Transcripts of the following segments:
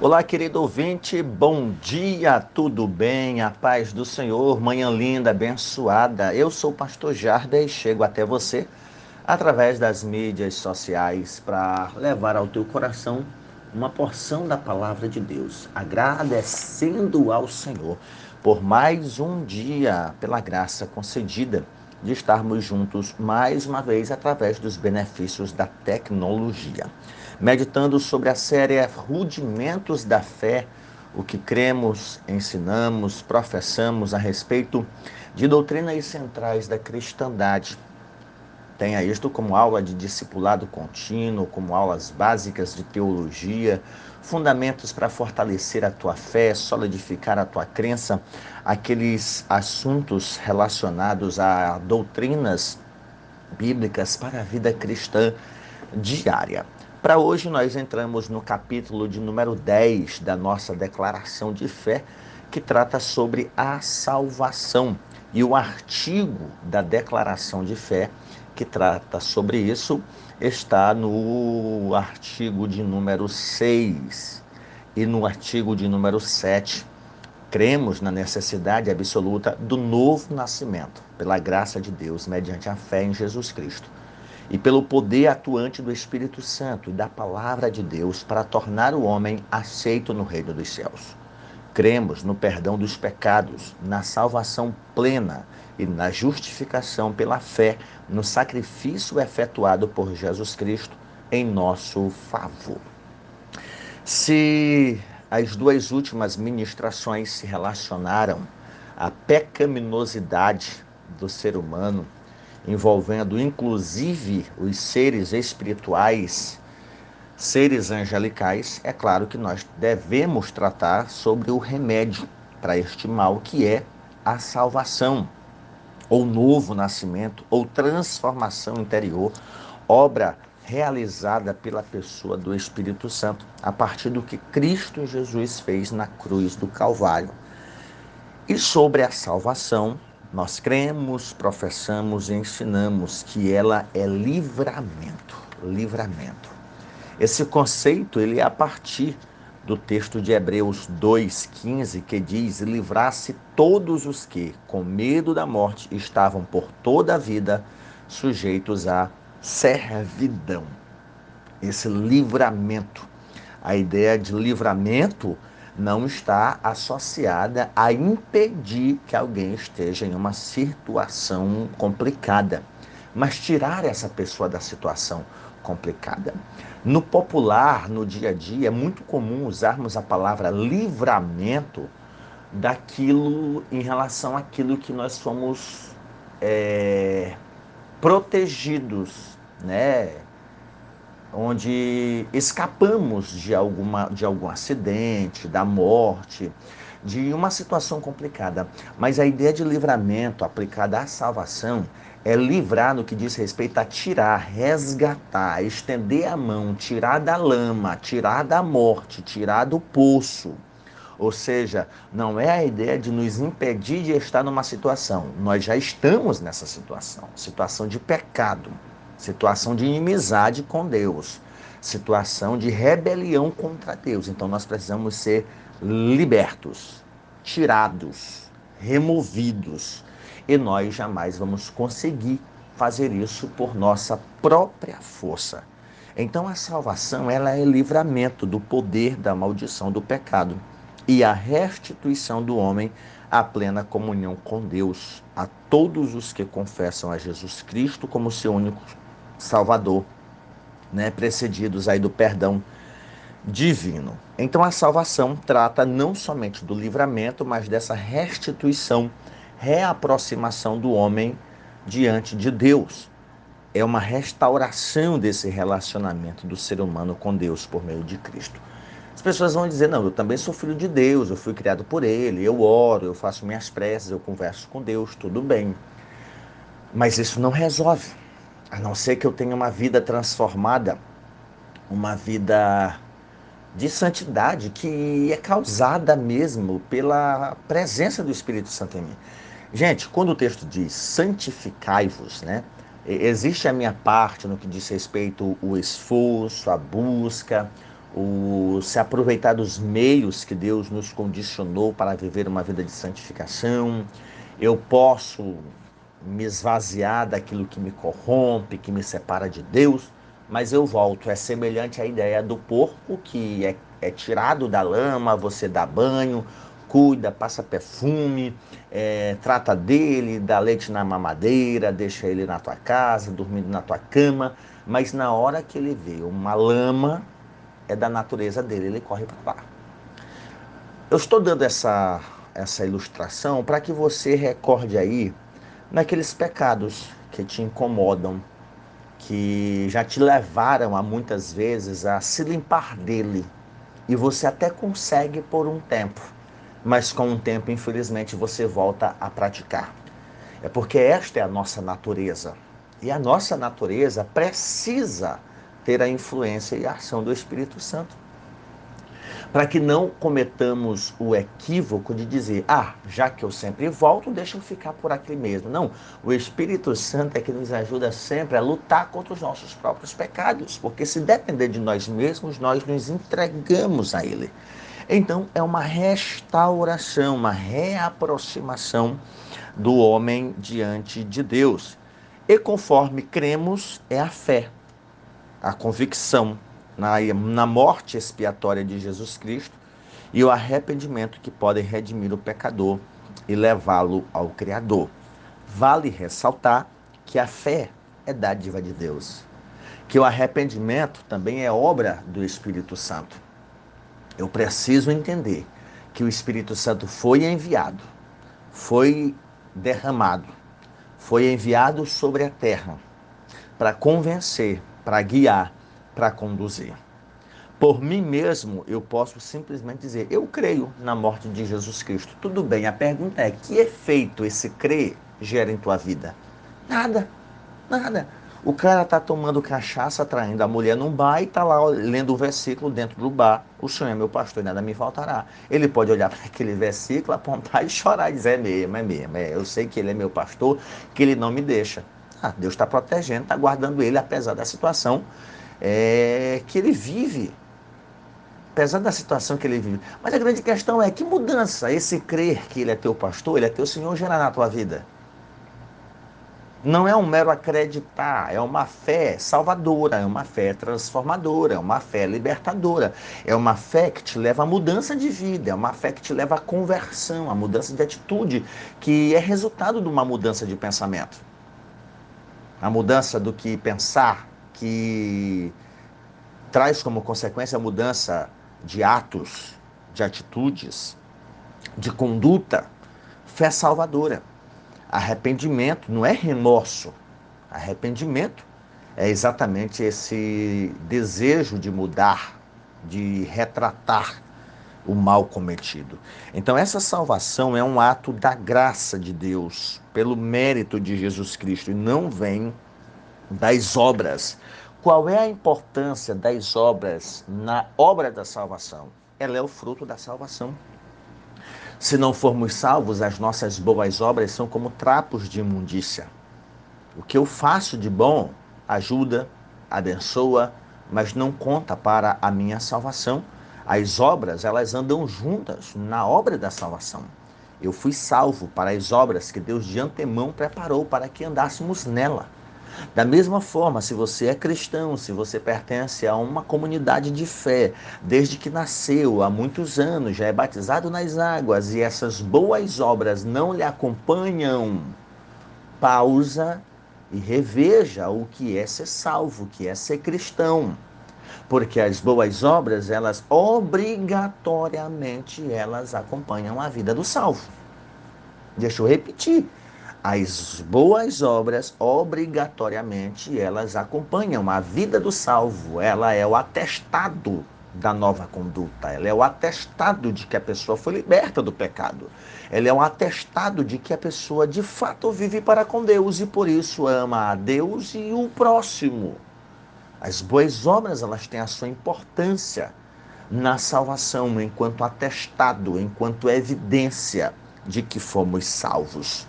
Olá, querido ouvinte, bom dia, tudo bem? A paz do Senhor, manhã linda, abençoada. Eu sou o pastor Jarda e chego até você através das mídias sociais para levar ao teu coração uma porção da palavra de Deus, agradecendo ao Senhor por mais um dia, pela graça concedida de estarmos juntos mais uma vez através dos benefícios da tecnologia meditando sobre a série Rudimentos da Fé, o que cremos, ensinamos, professamos a respeito de doutrinas centrais da cristandade. Tenha isto como aula de discipulado contínuo, como aulas básicas de teologia, fundamentos para fortalecer a tua fé, solidificar a tua crença, aqueles assuntos relacionados a doutrinas bíblicas para a vida cristã diária. Para hoje, nós entramos no capítulo de número 10 da nossa declaração de fé, que trata sobre a salvação. E o artigo da declaração de fé, que trata sobre isso, está no artigo de número 6 e no artigo de número 7. Cremos na necessidade absoluta do novo nascimento, pela graça de Deus, mediante a fé em Jesus Cristo e pelo poder atuante do Espírito Santo e da palavra de Deus para tornar o homem aceito no reino dos céus. Cremos no perdão dos pecados, na salvação plena e na justificação pela fé no sacrifício efetuado por Jesus Cristo em nosso favor. Se as duas últimas ministrações se relacionaram à pecaminosidade do ser humano, envolvendo inclusive os seres espirituais, seres angelicais, é claro que nós devemos tratar sobre o remédio para este mal que é a salvação, ou novo nascimento, ou transformação interior, obra realizada pela pessoa do Espírito Santo, a partir do que Cristo Jesus fez na cruz do Calvário. E sobre a salvação, nós cremos, professamos e ensinamos que ela é livramento, livramento. Esse conceito ele é a partir do texto de Hebreus 2:15 que diz: "Livrasse todos os que, com medo da morte, estavam por toda a vida sujeitos à servidão". Esse livramento, a ideia de livramento não está associada a impedir que alguém esteja em uma situação complicada, mas tirar essa pessoa da situação complicada. No popular, no dia a dia, é muito comum usarmos a palavra livramento daquilo em relação àquilo que nós somos é, protegidos, né? Onde escapamos de, alguma, de algum acidente, da morte, de uma situação complicada. Mas a ideia de livramento aplicada à salvação é livrar no que diz respeito a tirar, resgatar, estender a mão, tirar da lama, tirar da morte, tirar do poço. Ou seja, não é a ideia de nos impedir de estar numa situação. Nós já estamos nessa situação situação de pecado situação de inimizade com Deus, situação de rebelião contra Deus. Então nós precisamos ser libertos, tirados, removidos. E nós jamais vamos conseguir fazer isso por nossa própria força. Então a salvação ela é livramento do poder da maldição do pecado e a restituição do homem à plena comunhão com Deus, a todos os que confessam a Jesus Cristo como seu único Salvador, né, precedidos aí do perdão divino. Então a salvação trata não somente do livramento, mas dessa restituição, reaproximação do homem diante de Deus. É uma restauração desse relacionamento do ser humano com Deus por meio de Cristo. As pessoas vão dizer: não, eu também sou filho de Deus, eu fui criado por Ele, eu oro, eu faço minhas preces, eu converso com Deus, tudo bem. Mas isso não resolve a não ser que eu tenha uma vida transformada, uma vida de santidade que é causada mesmo pela presença do Espírito Santo em mim. Gente, quando o texto diz santificai-vos, né? Existe a minha parte no que diz respeito ao esforço, a busca, o se aproveitar dos meios que Deus nos condicionou para viver uma vida de santificação. Eu posso me esvaziar daquilo que me corrompe, que me separa de Deus, mas eu volto. É semelhante à ideia do porco que é, é tirado da lama, você dá banho, cuida, passa perfume, é, trata dele, dá leite na mamadeira, deixa ele na tua casa, dormindo na tua cama, mas na hora que ele vê uma lama, é da natureza dele, ele corre para lá. Eu estou dando essa, essa ilustração para que você recorde aí naqueles pecados que te incomodam, que já te levaram a muitas vezes a se limpar dele. E você até consegue por um tempo, mas com o tempo, infelizmente, você volta a praticar. É porque esta é a nossa natureza. E a nossa natureza precisa ter a influência e a ação do Espírito Santo. Para que não cometamos o equívoco de dizer, ah, já que eu sempre volto, deixa eu ficar por aqui mesmo. Não, o Espírito Santo é que nos ajuda sempre a lutar contra os nossos próprios pecados, porque se depender de nós mesmos, nós nos entregamos a Ele. Então, é uma restauração, uma reaproximação do homem diante de Deus. E conforme cremos, é a fé a convicção na, na morte expiatória de Jesus Cristo e o arrependimento que podem redimir o pecador e levá-lo ao Criador. Vale ressaltar que a fé é dádiva de Deus, que o arrependimento também é obra do Espírito Santo. Eu preciso entender que o Espírito Santo foi enviado, foi derramado, foi enviado sobre a terra para convencer para guiar, para conduzir. Por mim mesmo, eu posso simplesmente dizer: eu creio na morte de Jesus Cristo. Tudo bem, a pergunta é: que efeito esse crer gera em tua vida? Nada, nada. O cara está tomando cachaça, traindo a mulher num bar e está lá lendo o versículo dentro do bar. O Senhor é meu pastor e nada me faltará. Ele pode olhar para aquele versículo, apontar e chorar e dizer: é mesmo, é mesmo. É, eu sei que ele é meu pastor, que ele não me deixa. Ah, Deus está protegendo, está guardando ele, apesar da situação é, que ele vive. Apesar da situação que ele vive. Mas a grande questão é que mudança esse crer que ele é teu pastor, ele é teu Senhor, gera na tua vida. Não é um mero acreditar, é uma fé salvadora, é uma fé transformadora, é uma fé libertadora, é uma fé que te leva à mudança de vida, é uma fé que te leva à conversão, à mudança de atitude, que é resultado de uma mudança de pensamento a mudança do que pensar, que traz como consequência a mudança de atos, de atitudes, de conduta, fé salvadora. Arrependimento não é remorso. Arrependimento é exatamente esse desejo de mudar, de retratar o mal cometido. Então, essa salvação é um ato da graça de Deus, pelo mérito de Jesus Cristo, e não vem das obras. Qual é a importância das obras na obra da salvação? Ela é o fruto da salvação. Se não formos salvos, as nossas boas obras são como trapos de imundícia. O que eu faço de bom ajuda, abençoa, mas não conta para a minha salvação. As obras, elas andam juntas na obra da salvação. Eu fui salvo para as obras que Deus de antemão preparou para que andássemos nela. Da mesma forma, se você é cristão, se você pertence a uma comunidade de fé, desde que nasceu há muitos anos, já é batizado nas águas e essas boas obras não lhe acompanham, pausa e reveja o que é ser salvo, o que é ser cristão porque as boas obras, elas obrigatoriamente elas acompanham a vida do salvo. Deixa eu repetir. As boas obras, obrigatoriamente, elas acompanham a vida do salvo. Ela é o atestado da nova conduta. Ela é o atestado de que a pessoa foi liberta do pecado. Ela é um atestado de que a pessoa de fato vive para com Deus e por isso ama a Deus e o próximo. As boas obras, elas têm a sua importância na salvação, enquanto atestado, enquanto evidência de que fomos salvos.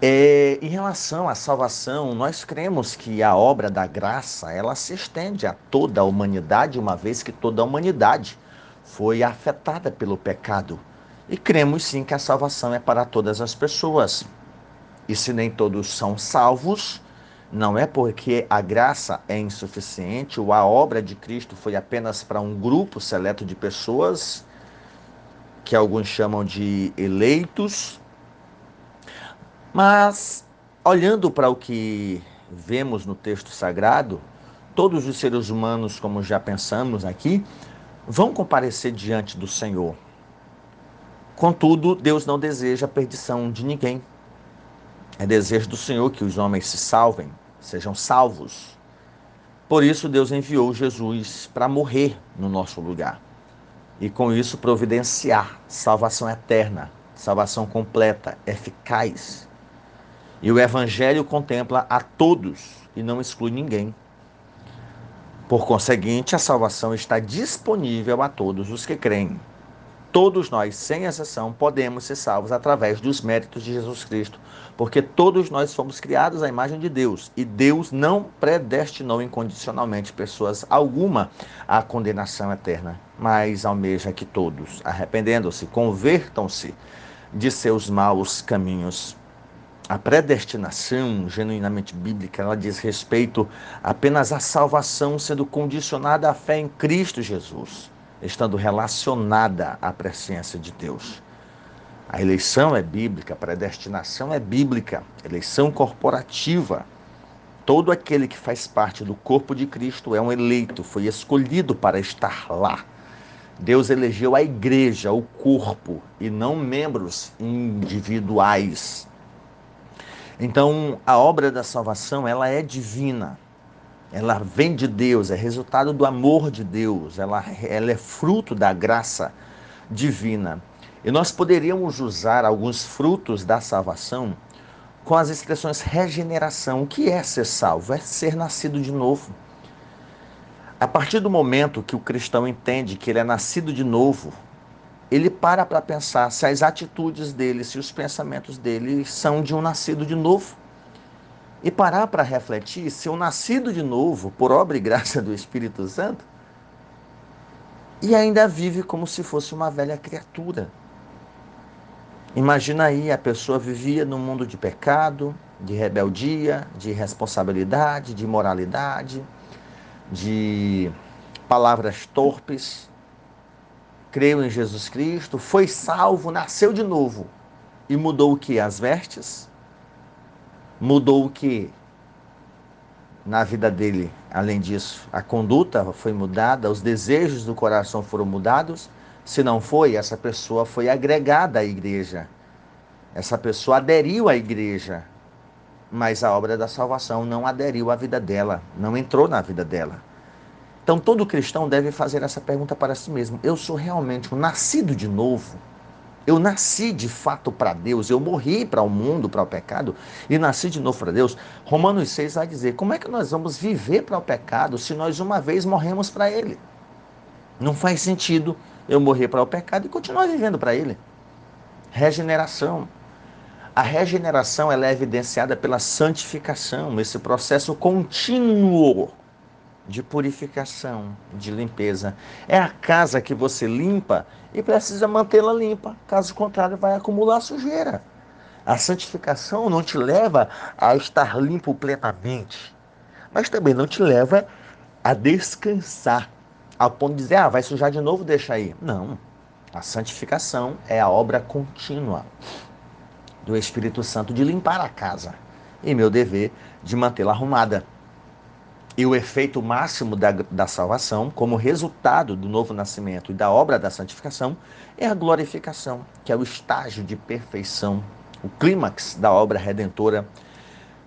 É, em relação à salvação, nós cremos que a obra da graça ela se estende a toda a humanidade, uma vez que toda a humanidade foi afetada pelo pecado. E cremos sim que a salvação é para todas as pessoas. E se nem todos são salvos, não é porque a graça é insuficiente ou a obra de Cristo foi apenas para um grupo seleto de pessoas, que alguns chamam de eleitos, mas, olhando para o que vemos no texto sagrado, todos os seres humanos, como já pensamos aqui, vão comparecer diante do Senhor. Contudo, Deus não deseja a perdição de ninguém. É desejo do Senhor que os homens se salvem, sejam salvos. Por isso, Deus enviou Jesus para morrer no nosso lugar. E com isso, providenciar salvação eterna, salvação completa, eficaz e o Evangelho contempla a todos e não exclui ninguém. Por conseguinte, a salvação está disponível a todos os que creem. Todos nós, sem exceção, podemos ser salvos através dos méritos de Jesus Cristo, porque todos nós fomos criados à imagem de Deus e Deus não predestinou incondicionalmente pessoas alguma à condenação eterna, mas almeja que todos, arrependendo-se, convertam-se de seus maus caminhos a predestinação genuinamente bíblica, ela diz respeito apenas à salvação sendo condicionada à fé em Cristo Jesus, estando relacionada à presciência de Deus. A eleição é bíblica, a predestinação é bíblica, eleição corporativa. Todo aquele que faz parte do corpo de Cristo é um eleito, foi escolhido para estar lá. Deus elegeu a igreja, o corpo, e não membros individuais. Então, a obra da salvação, ela é divina. Ela vem de Deus, é resultado do amor de Deus, ela, ela é fruto da graça divina. E nós poderíamos usar alguns frutos da salvação com as expressões regeneração. O que é ser salvo? É ser nascido de novo. A partir do momento que o cristão entende que ele é nascido de novo, ele para para pensar se as atitudes dele, se os pensamentos dele são de um nascido de novo. E parar para refletir se o nascido de novo, por obra e graça do Espírito Santo, e ainda vive como se fosse uma velha criatura. Imagina aí, a pessoa vivia num mundo de pecado, de rebeldia, de responsabilidade, de moralidade, de palavras torpes, creu em Jesus Cristo, foi salvo, nasceu de novo e mudou o que? As vestes? Mudou o que? Na vida dele, além disso, a conduta foi mudada, os desejos do coração foram mudados. Se não foi, essa pessoa foi agregada à igreja. Essa pessoa aderiu à igreja, mas a obra da salvação não aderiu à vida dela, não entrou na vida dela. Então, todo cristão deve fazer essa pergunta para si mesmo: eu sou realmente um nascido de novo? Eu nasci de fato para Deus, eu morri para o mundo, para o pecado e nasci de novo para Deus. Romanos 6 vai dizer: como é que nós vamos viver para o pecado se nós uma vez morremos para ele? Não faz sentido eu morrer para o pecado e continuar vivendo para ele. Regeneração. A regeneração é evidenciada pela santificação, esse processo contínuo de purificação, de limpeza. É a casa que você limpa e precisa mantê-la limpa, caso contrário, vai acumular sujeira. A santificação não te leva a estar limpo plenamente, mas também não te leva a descansar, ao ponto de dizer, ah, vai sujar de novo, deixa aí. Não. A santificação é a obra contínua do Espírito Santo de limpar a casa e meu dever de mantê-la arrumada. E o efeito máximo da, da salvação, como resultado do novo nascimento e da obra da santificação, é a glorificação, que é o estágio de perfeição, o clímax da obra redentora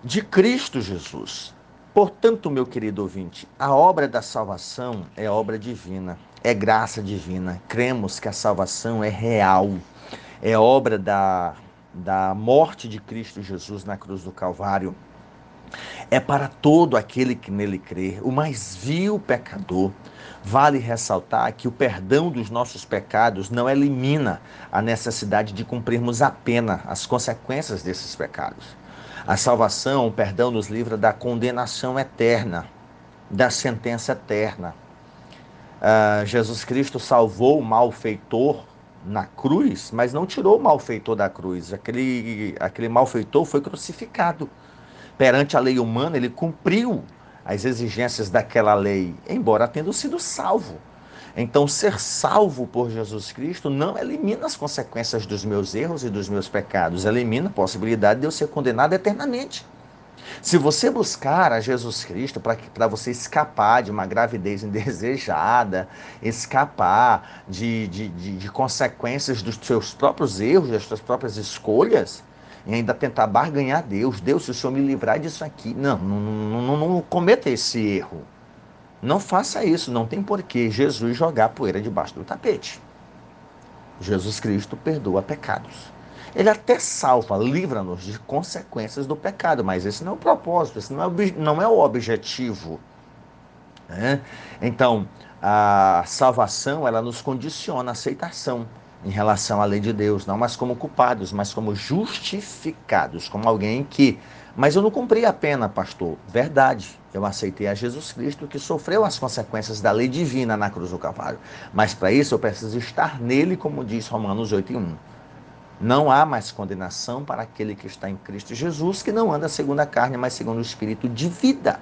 de Cristo Jesus. Portanto, meu querido ouvinte, a obra da salvação é obra divina, é graça divina. Cremos que a salvação é real, é obra da, da morte de Cristo Jesus na cruz do Calvário é para todo aquele que nele crê, o mais vil pecador. Vale ressaltar que o perdão dos nossos pecados não elimina a necessidade de cumprirmos a pena, as consequências desses pecados. A salvação, o perdão, nos livra da condenação eterna, da sentença eterna. Uh, Jesus Cristo salvou o malfeitor na cruz, mas não tirou o malfeitor da cruz. Aquele, aquele malfeitor foi crucificado. Perante a lei humana, ele cumpriu as exigências daquela lei, embora tendo sido salvo. Então, ser salvo por Jesus Cristo não elimina as consequências dos meus erros e dos meus pecados, elimina a possibilidade de eu ser condenado eternamente. Se você buscar a Jesus Cristo para você escapar de uma gravidez indesejada, escapar de, de, de, de, consequências dos seus próprios erros, das suas próprias escolhas, e ainda tentar barganhar Deus, Deus, se o Senhor me livrar disso aqui. Não, não, não, não, não cometa esse erro. Não faça isso, não tem porquê Jesus jogar poeira debaixo do tapete. Jesus Cristo perdoa pecados. Ele até salva, livra-nos de consequências do pecado, mas esse não é o propósito, esse não é o, não é o objetivo. Né? Então, a salvação, ela nos condiciona a aceitação em relação à lei de Deus, não mais como culpados, mas como justificados, como alguém que. Mas eu não cumpri a pena, pastor. Verdade. Eu aceitei a Jesus Cristo que sofreu as consequências da lei divina na cruz do Calvário. Mas para isso eu preciso estar nele, como diz Romanos 8 e 1. Não há mais condenação para aquele que está em Cristo Jesus, que não anda segundo a carne, mas segundo o Espírito de vida.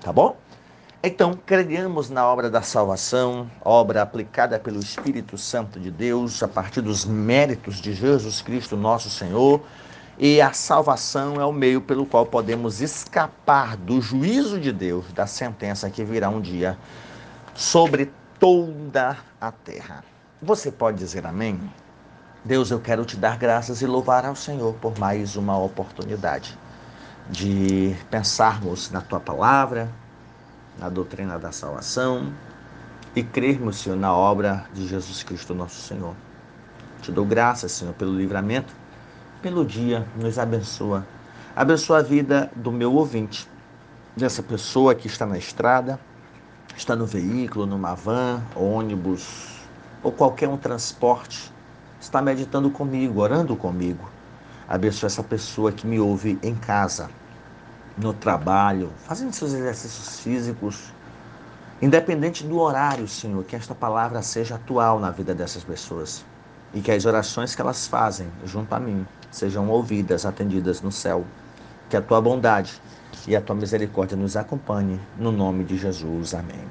Tá bom? Então, cremos na obra da salvação, obra aplicada pelo Espírito Santo de Deus, a partir dos méritos de Jesus Cristo, nosso Senhor. E a salvação é o meio pelo qual podemos escapar do juízo de Deus, da sentença que virá um dia sobre toda a terra. Você pode dizer amém? Deus, eu quero te dar graças e louvar ao Senhor por mais uma oportunidade de pensarmos na tua palavra, na doutrina da salvação e crermos, Senhor, na obra de Jesus Cristo, nosso Senhor. Te dou graças, Senhor, pelo livramento, pelo dia, nos abençoa. Abençoa a vida do meu ouvinte, dessa pessoa que está na estrada, está no veículo, numa van, ônibus ou qualquer um transporte está meditando comigo, orando comigo. Abençoa essa pessoa que me ouve em casa, no trabalho, fazendo seus exercícios físicos. Independente do horário, Senhor, que esta palavra seja atual na vida dessas pessoas e que as orações que elas fazem junto a mim sejam ouvidas, atendidas no céu. Que a tua bondade e a tua misericórdia nos acompanhe, no nome de Jesus. Amém.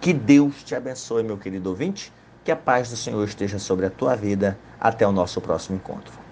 Que Deus te abençoe, meu querido ouvinte. Que a paz do Senhor esteja sobre a tua vida. Até o nosso próximo encontro.